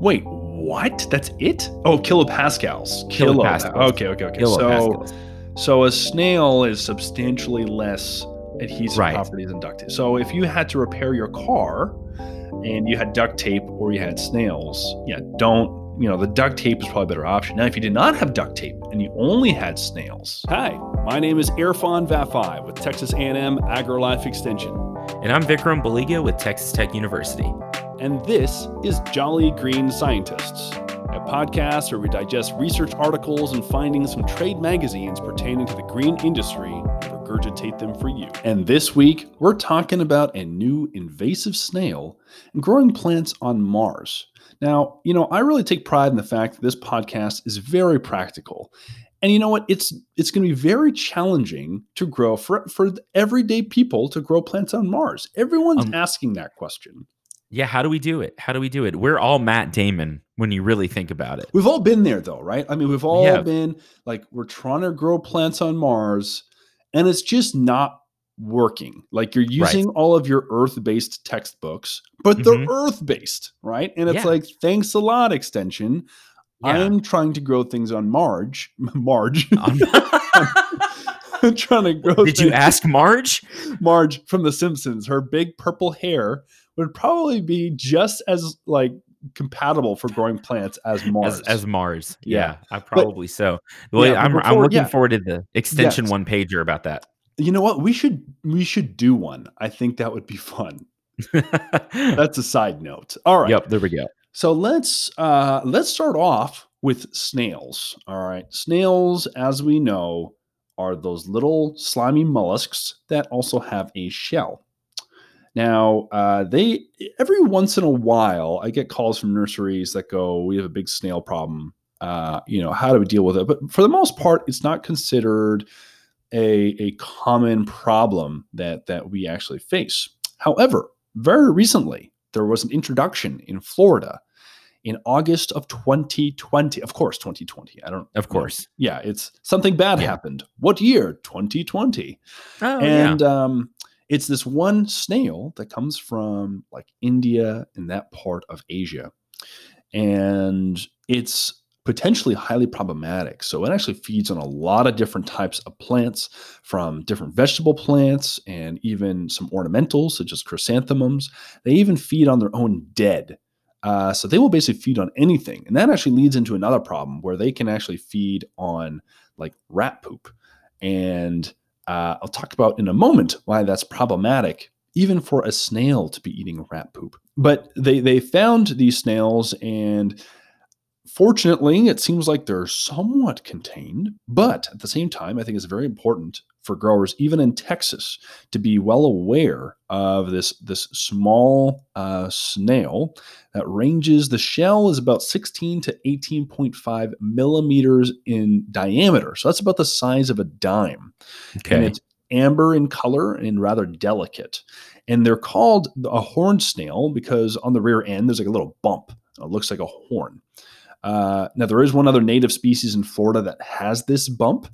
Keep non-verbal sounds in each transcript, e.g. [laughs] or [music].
Wait, what? That's it? Oh, kilopascals. Kilo. Kilopascals. Okay, okay, okay. So, so a snail is substantially less adhesive Right. properties than duct tape. So if you had to repair your car and you had duct tape or you had snails, yeah, don't. You know, the duct tape is probably a better option. Now, if you did not have duct tape and you only had snails. Hi, my name is Erfan Vafaie with Texas A&M AgriLife Extension. And I'm Vikram Baliga with Texas Tech University. And this is Jolly Green Scientists, a podcast where we digest research articles and findings from trade magazines pertaining to the green industry and regurgitate them for you. And this week, we're talking about a new invasive snail and growing plants on Mars. Now, you know, I really take pride in the fact that this podcast is very practical. And you know what? It's it's going to be very challenging to grow for for everyday people to grow plants on Mars. Everyone's Um, asking that question. Yeah, how do we do it? How do we do it? We're all Matt Damon when you really think about it. We've all been there though, right? I mean, we've all have. been like we're trying to grow plants on Mars and it's just not working. Like you're using all of your earth-based textbooks, but they're Mhm. earth-based, right? And it's Yeah. like thanks a lot extension. Yeah. I'm trying to grow things on Marge. [laughs] Marge. [laughs] [laughs] I'm trying to grow Did you ask Marge? Marge from The Simpsons, her big purple hair would probably be just as like compatible for growing plants as Mars. As, as Mars. Yeah. Yeah, I probably so. Well, Yeah, I'm, I'm looking yeah. forward to the extension Yes. one pager about that. You know what? We should we should do one. I think that would be fun. [laughs] That's a side note. All right. Yep, there we go. So let's uh let's start off with snails. All right. Snails, as we know, are those little slimy mollusks that also have a shell. Now, uh, they every once in a while, I get calls from nurseries that go, "We have a big snail problem. Uh, you know, how do we deal with it?" But for the most part, it's not considered a a common problem that that we actually face. However, very recently, there was an introduction in Florida in August of 2020. Of course, 2020. I don't. Of course. Yeah, it's something bad Yeah. happened. What year? 2020 Oh, and um, it's this one snail that comes from like India and that part of Asia, and it's potentially highly problematic. So it actually feeds on a lot of different types of plants, from different vegetable plants and even some ornamentals such as chrysanthemums. They even feed on their own dead. Uh, so they will basically feed on anything, and that actually leads into another problem where they can actually feed on like rat poop, and uh, I'll talk about in a moment why that's problematic, even for a snail to be eating rat poop. But they they found these snails, and fortunately, it seems like they're somewhat contained. But at the same time, I think it's very important for growers, even in Texas, to be well aware of this this small uh, snail that ranges. The shell is about 16 to 18.5 millimeters in diameter, so that's about the size of a dime and it's amber in color and rather delicate. And they're called a horned snail because on the rear end there's like a little bump. It looks like a horn. Uh, now there is one other native species in Florida that has this bump,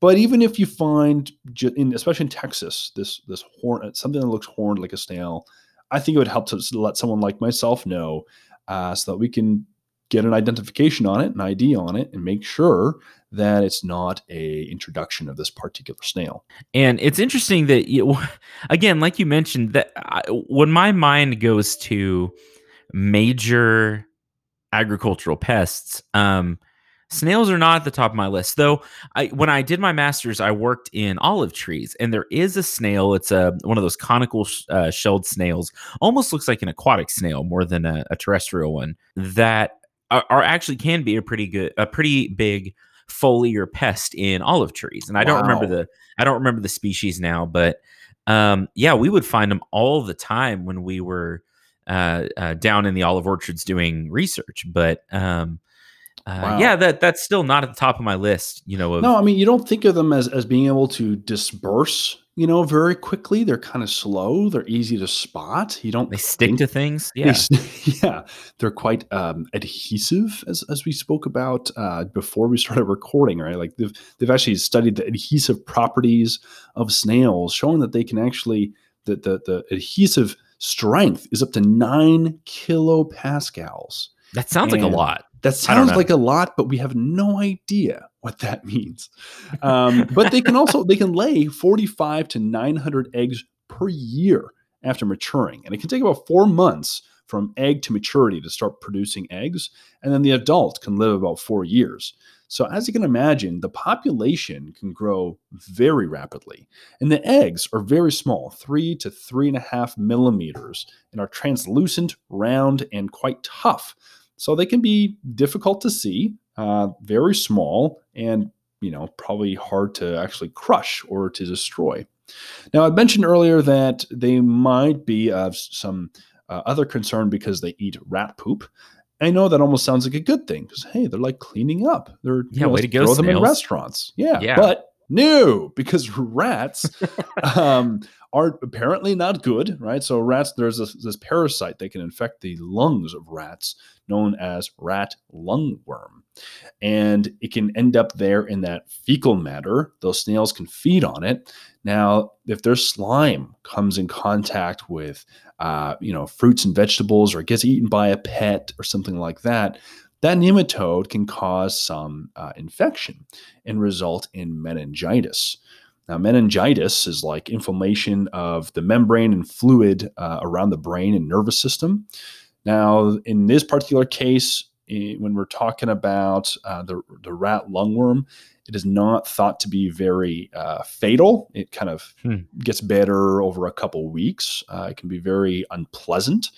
but even if you find, in, especially in Texas, this this horn something that looks horned like a snail, I think it would help to let someone like myself know uh, so that we can get an identification on it, an ID on it, and make sure that it's not a introduction of this particular snail. And it's interesting that you, [laughs] again, like you mentioned, that I, when my mind goes to major agricultural pests, um, snails are not at the top of my list. Though, I when I did my master's, I worked in olive trees, and there is a snail. It's a one of those conical sh- uh, shelled snails. Almost looks like an aquatic snail more than a, a terrestrial one. That are, are actually can be a pretty good, a pretty big foliar pest in olive trees. And I don't remember the I don't remember the species now, but um, yeah, we would find them all the time when we were uh, uh, down in the olive orchards doing research. But um, uh, Wow. yeah, that that's still not at the top of my list. You know, of, No, I mean you don't think of them as as being able to disperse, you know, very quickly. They're kind of slow. They're easy to spot. You don't they stick think- to things. Yeah, s- [laughs] yeah, they're quite um, adhesive, as as we spoke about uh, before we started recording. Right, like they've they've actually studied the adhesive properties of snails, showing that they can actually that the, the adhesive strength is up to nine kilopascals. That sounds like a lot. That sounds like a lot, but we have no idea what that [laughs] means. Um, but they can also they can lay 45 to 900 eggs per year after maturing, and it can take about four months from egg to maturity to start producing eggs, and then the adult can live about four years. So as you can imagine, the population can grow very rapidly, and the eggs are very small, three to three and a half millimeters, and are translucent, round, and quite tough. So they can be difficult to see, uh, very small, and you know probably hard to actually crush or to destroy. Now I mentioned earlier that they might be of some uh, other concern because they eat rat poop. I know that almost sounds like a good thing because hey, they're like cleaning up. They're Yeah, way to go, Throw them in restaurants. Yeah, Yeah. but no, because rats um, are apparently not good, right? So rats, there's this, this parasite that can infect the lungs of rats, known as rat lungworm, and it can end up there in that fecal matter. Those snails can feed on it. Now, if their slime comes in contact with, uh, you know, fruits and vegetables, or gets eaten by a pet or something like that, that nematode can cause some uh, infection and result in meningitis. Now, meningitis is like inflammation of the membrane and fluid uh, around the brain and nervous system. Now, in this particular case, when we're talking about uh, the, the rat lungworm, it is not thought to be very uh, fatal. It kind of Hmm. gets better over a couple weeks. Uh, it can be very unpleasant.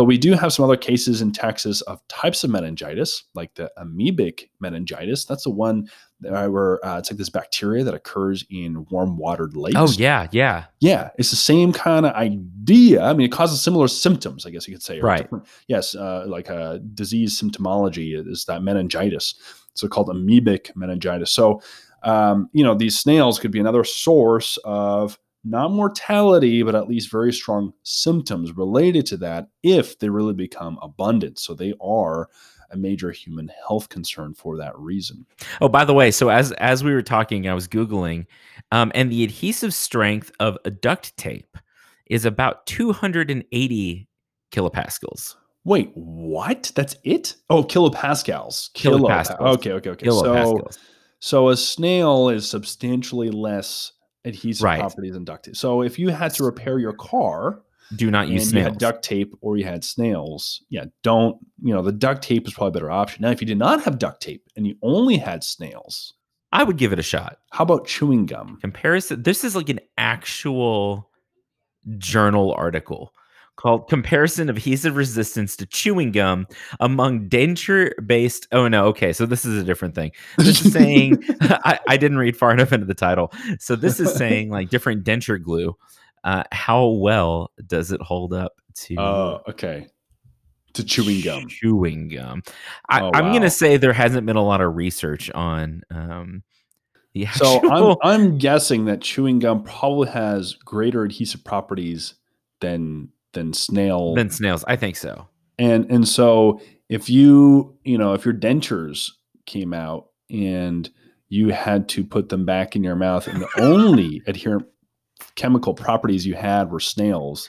But we do have some other cases in Texas of types of meningitis, like the amoebic meningitis. That's the one that where uh, it's like this bacteria that occurs in warm watered lakes. Oh yeah, yeah. Yeah, it's the same kind of idea. I mean, it causes similar symptoms, I guess you could say. Right. Yes, uh, like a disease symptomology is that meningitis. So called amoebic meningitis. So, um, you know, these snails could be another source of not mortality, but at least very strong symptoms related to that if they really become abundant. So they are a major human health concern for that reason. Oh, by the way, so as as we were talking, I was googling, um, and the adhesive strength of a duct tape is about 280 kilopascals. Wait, what? That's it? Oh, kilopascals. Kilopascals. Kilopa- Okay, okay, okay. So, so a snail is substantially less adhesive Right. properties than duct tape. So if you had to repair your car Do not use you snails. had duct tape or you had snails, yeah, don't, you know, the duct tape is probably a better option. Now, if you did not have duct tape and you only had snails, I would give it a shot. how about chewing gum? Comparison. This is like an actual journal article called "Comparison of Adhesive Resistance to Chewing Gum Among Denture-Based." Oh no, okay, so this is a different thing. This is saying [laughs] [laughs] I, I didn't read far enough into the title. So this is [laughs] saying like different denture glue. Uh, how well does it hold up to Oh, okay. To chewing gum. Chewing gum. I, Oh, I'm gonna say there hasn't been a lot of research on um, the So I'm. I'm guessing that chewing gum probably has greater adhesive properties than than snail than snails. I think so. and and so if you you know if your dentures came out and you had to put them back in your mouth and the [laughs] only adherent chemical properties you had were snails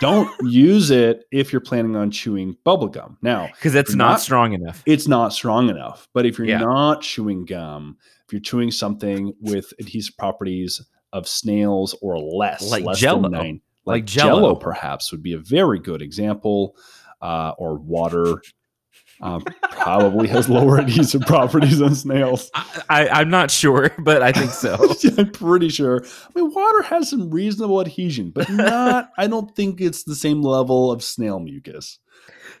don't [laughs] use it if you're planning on chewing bubble gum now because it's not, not- strong enough. it's not strong enough but if you're Yeah. not chewing gum if you're chewing something with adhesive properties of snails or less Like less Jell-O. than nine Like like Jell-O. jello perhaps would be a very good example uh, or water um, probably has lower [laughs] adhesive properties than snails I, I'm not sure, but I think so. [laughs] i'm pretty sure i mean water has some reasonable adhesion but not i don't think it's the same level of snail mucus [laughs]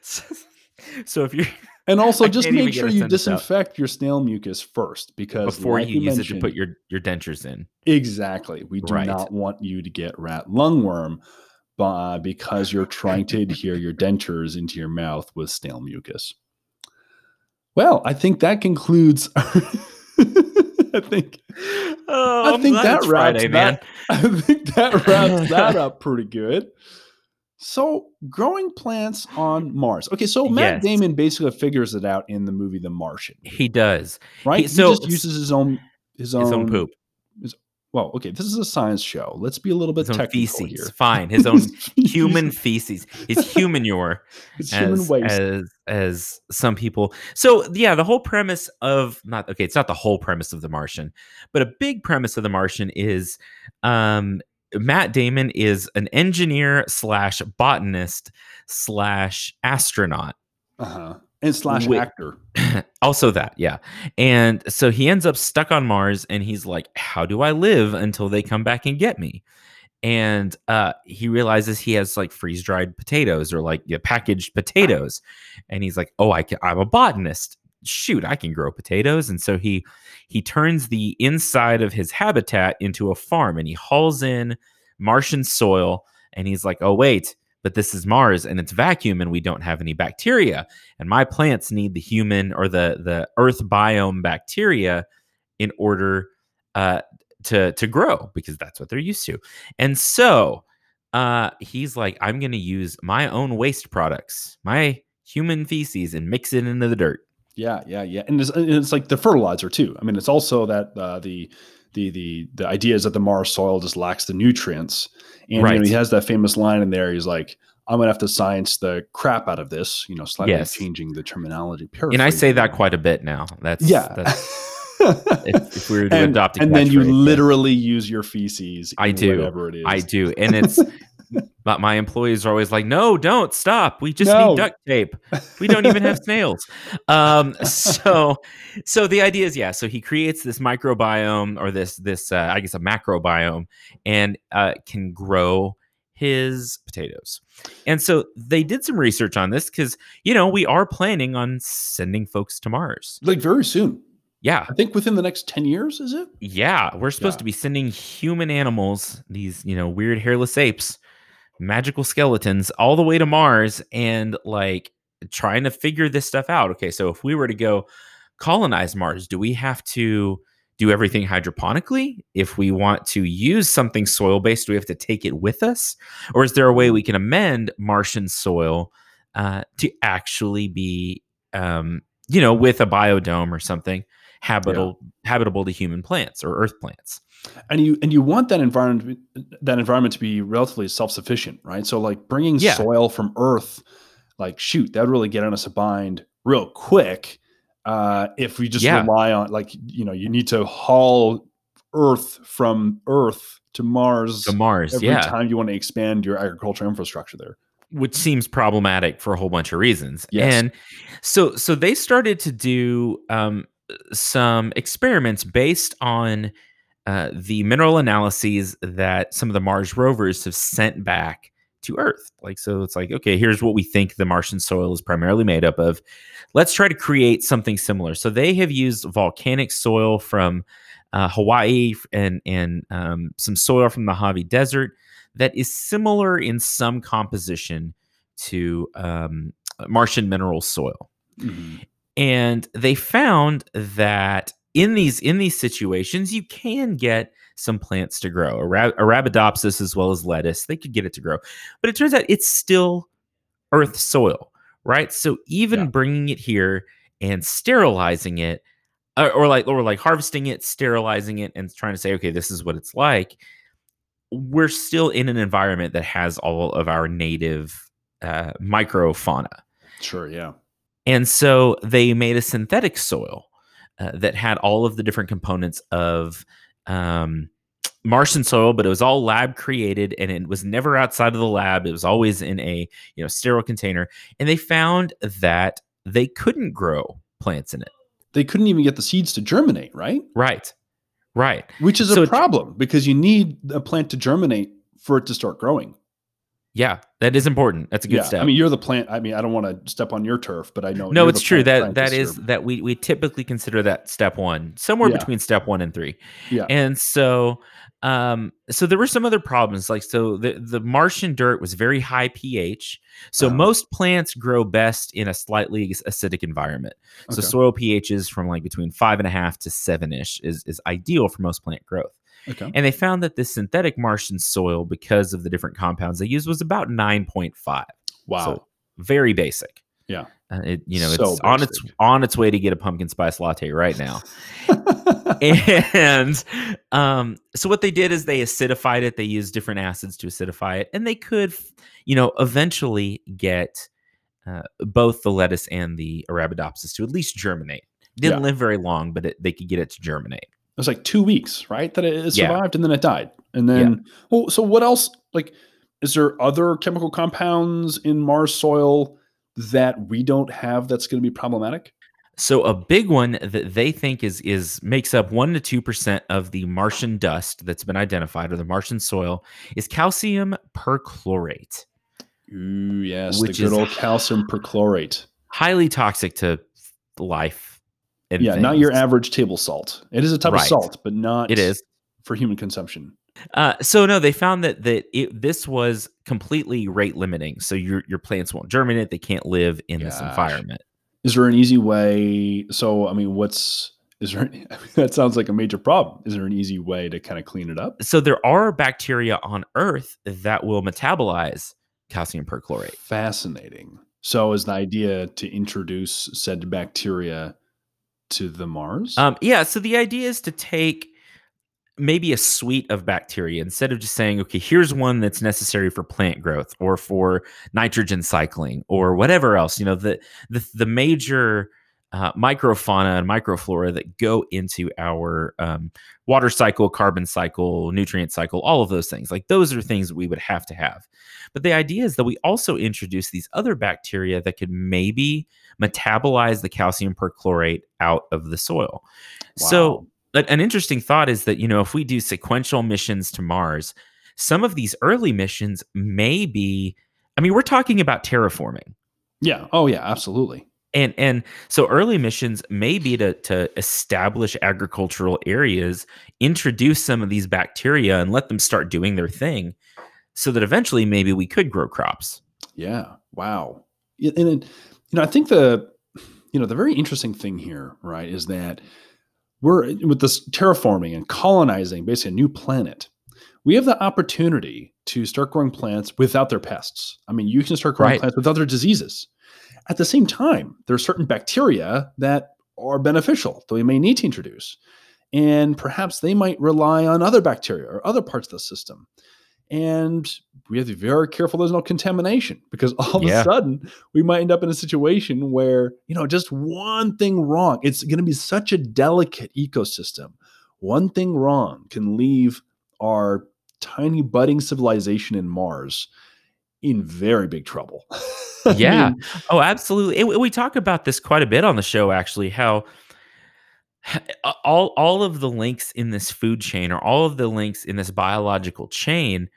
so if you're and also I just make sure you sentence out. disinfect your snail mucus first because before like you use it to put your your dentures in. Exactly. We do Right. not want you to get rat lungworm uh, because you're trying to adhere your dentures into your mouth with snail mucus. Well, I think that concludes. [laughs] I think Oh, I think that wraps Friday, that. [laughs] I think that wraps that [laughs] up pretty good. So, growing plants on Mars. Okay, so Matt Yes. Damon basically figures it out in the movie The Martian, He does right? He- so he just uses his own his own, his own poop. Well, okay, this is a science show. Let's be a little bit His technical feces. here. Fine. His own [laughs] human feces. [laughs] His human as, waste. as as some people. So yeah, the whole premise of not okay, it's not the whole premise of The Martian, but a big premise of The Martian is um Matt Damon is an engineer slash botanist slash astronaut. uh-huh. And slash Wait. actor. [laughs] also that, yeah. And so he ends up stuck on Mars and he's like, How do I live until they come back and get me? And uh, he realizes he has like freeze dried potatoes or like yeah, packaged potatoes. And he's like, Oh, I can, I'm a botanist. Shoot, I can grow potatoes. And so he he turns the inside of his habitat into a farm and he hauls in Martian soil and he's like, Oh, wait, but this is Mars and it's vacuum and we don't have any bacteria and my plants need the human or the the earth biome bacteria in order uh, to to grow because that's what they're used to and so uh, he's like i'm going to use my own waste products my human feces and mix it into the dirt Yeah, yeah, yeah. And it's, it's like the fertilizer too. I mean, it's also that uh, the the the the idea is that the Mars soil just lacks the nutrients. And you know, he has that famous line in there. He's like, "I'm gonna have to science the crap out of this." You know, slightly Yes. changing the terminology. and i say that quite a bit now that's Yeah. that's, [laughs] if, if we were to and, adopt a and then you yeah. literally use your feces. I do. Whatever it is. I do, [laughs] and it's. But my employees are always like, "No, don't stop. We just No. need duct tape. We [laughs] don't even have snails." Um, so, so the idea is, yeah. So he creates this microbiome or this this uh, I guess a macrobiome, and uh, can grow his potatoes. And so they did some research on this because you know we are planning on sending folks to Mars. Like very soon. Yeah, I think within the next ten years. Is it? yeah, we're supposed Yeah. to be sending human animals, these, you know, weird hairless apes, magical skeletons, all the way to Mars and like trying to figure this stuff out. Okay, so if we were to go colonize Mars, do we have to do everything hydroponically? If we want to use something soil based, do we have to take it with us? Or is there a way we can amend Martian soil uh, to actually be, um, you know, with a biodome or something? Habitable habitable to human plants or earth plants. and you and you want that environment that environment to be relatively self-sufficient right so like bringing Yeah. soil from earth like shoot that would really get on us a bind real quick uh if we just Yeah. rely on like you know you need to haul earth from earth to mars To Mars, every yeah, time you want to expand your agricultural infrastructure there which seems problematic for a whole bunch of reasons. Yes. And so so they started to do um, some experiments based on uh, the mineral analyses that some of the Mars rovers have sent back to Earth. Like, so it's like, okay, here's what we think the Martian soil is primarily made up of. Let's try to create something similar. So they have used volcanic soil from uh, Hawaii and and um, some soil from the Mojave Desert that is similar in some composition to um, Martian mineral soil and they found that in these in these situations you can get some plants to grow. Ara- arabidopsis as well as lettuce they could get it to grow. But it turns out it's still earth soil right? So even Yeah. bringing it here and sterilizing it or, or like or like harvesting it sterilizing it and trying to say okay this is what it's like we're still in an environment that has all of our native uh, microfauna. Sure yeah and so they made a synthetic soil uh, that had all of the different components of um, Martian soil, but it was all lab created and it was never outside of the lab. It was always in a you know sterile container. And they found that they couldn't grow plants in it. they couldn't even get the seeds to germinate right Right. Right. which is So a problem because you need a plant to germinate for it to start growing Yeah, that is important. That's a good yeah, step. I mean, you're the plant. I mean, I don't want to step on your turf, but I know. no, it's true that that is that we we typically consider that step one, somewhere Yeah. between step one and three. Yeah. And so, um, so there were some other problems, like so the the Martian dirt was very high pH. So Uh-huh. most plants grow best in a slightly acidic environment. So Okay. soil is from like between five and a half to seven ish is is ideal for most plant growth. Okay. And they found that the synthetic Martian soil, because of the different compounds they used, was about nine point five. Wow. So very basic. Yeah. Uh, it, you know, So it's on its on its way to get a pumpkin spice latte right now. [laughs] and um, so what they did is they acidified it. They used different acids to acidify it, and they could, you know, eventually get uh, both the lettuce and the Arabidopsis to at least germinate. Didn't Yeah. live very long, but it, they could get it to germinate. It was like two weeks, right? That it it Yeah. survived and then it died. And then, well, so what else? Like, is there other chemical compounds in Mars soil that we don't have that's going to be problematic? So a big one that they think is is makes up one to two percent of the Martian dust that's been identified or the Martian soil is calcium perchlorate. Ooh, yes, Which the good is- old calcium perchlorate. highly toxic to life. And Yeah, not your average table salt. It is a type of salt, but not It is. for human consumption. Uh, so no, they found that that it, this was completely rate limiting. So your your plants won't germinate; they can't live in this environment. Is there an easy way? So, I mean, what's is there? [laughs] I mean, that sounds like a major problem. Is there an easy way to kind of clean it up? So there are bacteria on Earth that will metabolize calcium perchlorate. Fascinating. So, is the idea to introduce said bacteria to the Mars? Um, yeah. So the idea is to take maybe a suite of bacteria instead of just saying, okay, here's one that's necessary for plant growth or for nitrogen cycling or whatever else. You know, the the, the major uh, microfauna and microflora that go into our um, water cycle, carbon cycle, nutrient cycle, all of those things. Like those are things that we would have to have. But the idea is that we also introduce these other bacteria that could maybe metabolize the calcium perchlorate out of the soil. So Wow. an an interesting thought is that you know if we do sequential missions to Mars, some of these early missions may be. I mean, we're talking about terraforming, yeah. Oh, yeah. Absolutely. And and so early missions may be to to establish agricultural areas, introduce some of these bacteria, and let them start doing their thing, so that eventually maybe we could grow crops. Yeah. Wow. And, it, you know, I think the, you know, the very interesting thing here, right, is that we're with this terraforming and colonizing basically a new planet. We have the opportunity to start growing plants without their pests. I mean, you can start growing Right. plants without their diseases. At the same time, there are certain bacteria that are beneficial that we may need to introduce. And perhaps they might rely on other bacteria or other parts of the system. And we have to be very careful there's no contamination because [laughs] all of Yeah. a sudden we might end up in a situation where, you know, just one thing wrong, it's going to be such a delicate ecosystem. One thing wrong can leave our tiny budding civilization in Mars in very big trouble. [laughs] I Yeah. mean, Oh, absolutely. And we talk about this quite a bit on the show, actually. How all all of the links in this food chain, or all of the links in this biological chain,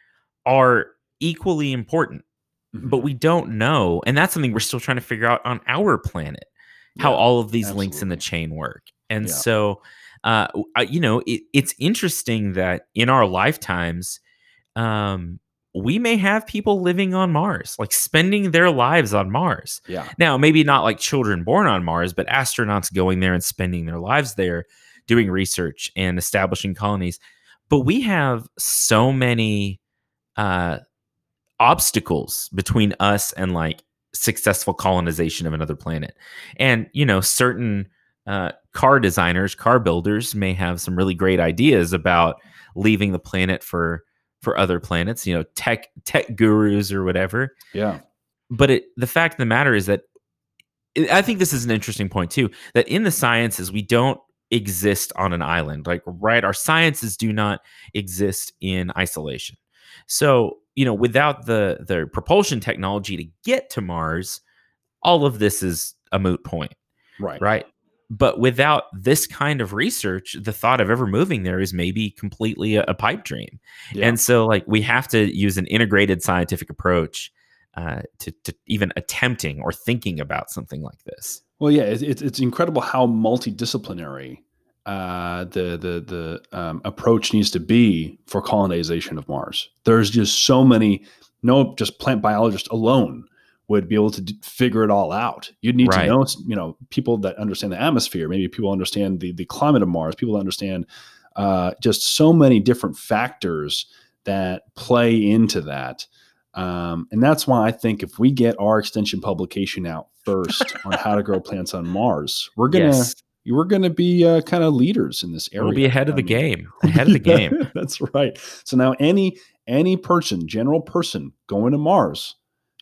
are equally important, but we don't know, and that's something we're still trying to figure out on our planet. How Yeah, all of these links in the chain work, and Yeah. so, uh, you know, it, it's interesting that in our lifetimes, um, we may have people living on Mars, like spending their lives on Mars. yeah. Now, maybe not like children born on Mars, but astronauts going there and spending their lives there doing research and establishing colonies. But we have so many uh, obstacles between us and like successful colonization of another planet. And, you know, certain uh, car designers, car builders may have some really great ideas about leaving the planet for for other planets, you know, tech tech gurus or whatever Yeah. but it, the fact of the matter is that I think this is an interesting point too. That in the sciences we don't exist on an island. Like right, our sciences do not exist in isolation. So you know, without the the propulsion technology to get to Mars, all of this is a moot point, Right. right? But without this kind of research, the thought of ever moving there is maybe completely a, a pipe dream. Yeah. And so, like, we have to use an integrated scientific approach uh, to, to even attempting or thinking about something like this. Well, yeah, it's it's, it's incredible how multidisciplinary uh, the the the um, approach needs to be for colonization of Mars. There's just so many. No, just plant biologists alone would be able to d- figure it all out. You'd need Right. to know, you know, people that understand the atmosphere. Maybe people understand the the climate of Mars. People that understand uh, just so many different factors that play into that. Um, and that's why I think if we get our extension publication out first on how to grow [laughs] plants on Mars, we're gonna Yes. we're gonna be uh, kind of leaders in this area. We'll be [laughs] ahead of the game. Ahead of the game. That's right. So now any any person, general person going to Mars,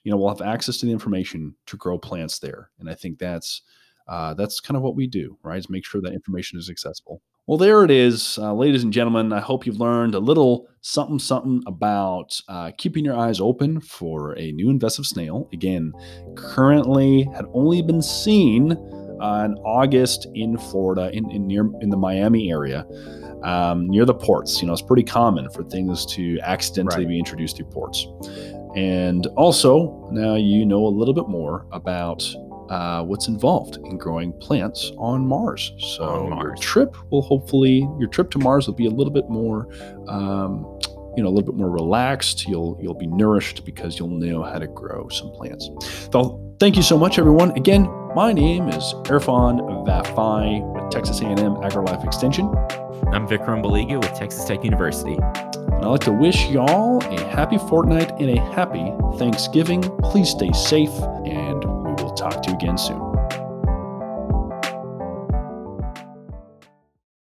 you know, we'll have access to the information to grow plants there. And I think that's uh, that's kind of what we do, right? Is make sure that information is accessible. Well, there it is, uh, ladies and gentlemen. I hope you've learned a little something, something about uh, keeping your eyes open for a new invasive snail. Again, currently had only been seen uh, in August in Florida, in, in near in the Miami area um, near the ports. You know, it's pretty common for things to accidentally Right. be introduced through ports. And also, now you know a little bit more about uh, what's involved in growing plants on Mars. So On your trip will hopefully your trip to Mars will be a little bit more. Um, you know, a little bit more relaxed. You'll you'll be nourished because you'll know how to grow some plants. So, thank you so much, everyone. Again, my name is Erfan Vafaie with Texas A&M AgriLife Extension. I'm Vikram Baliga with Texas Tech University. And I'd like to wish y'all a happy fortnight and a happy Thanksgiving. Please stay safe, and we will talk to you again soon.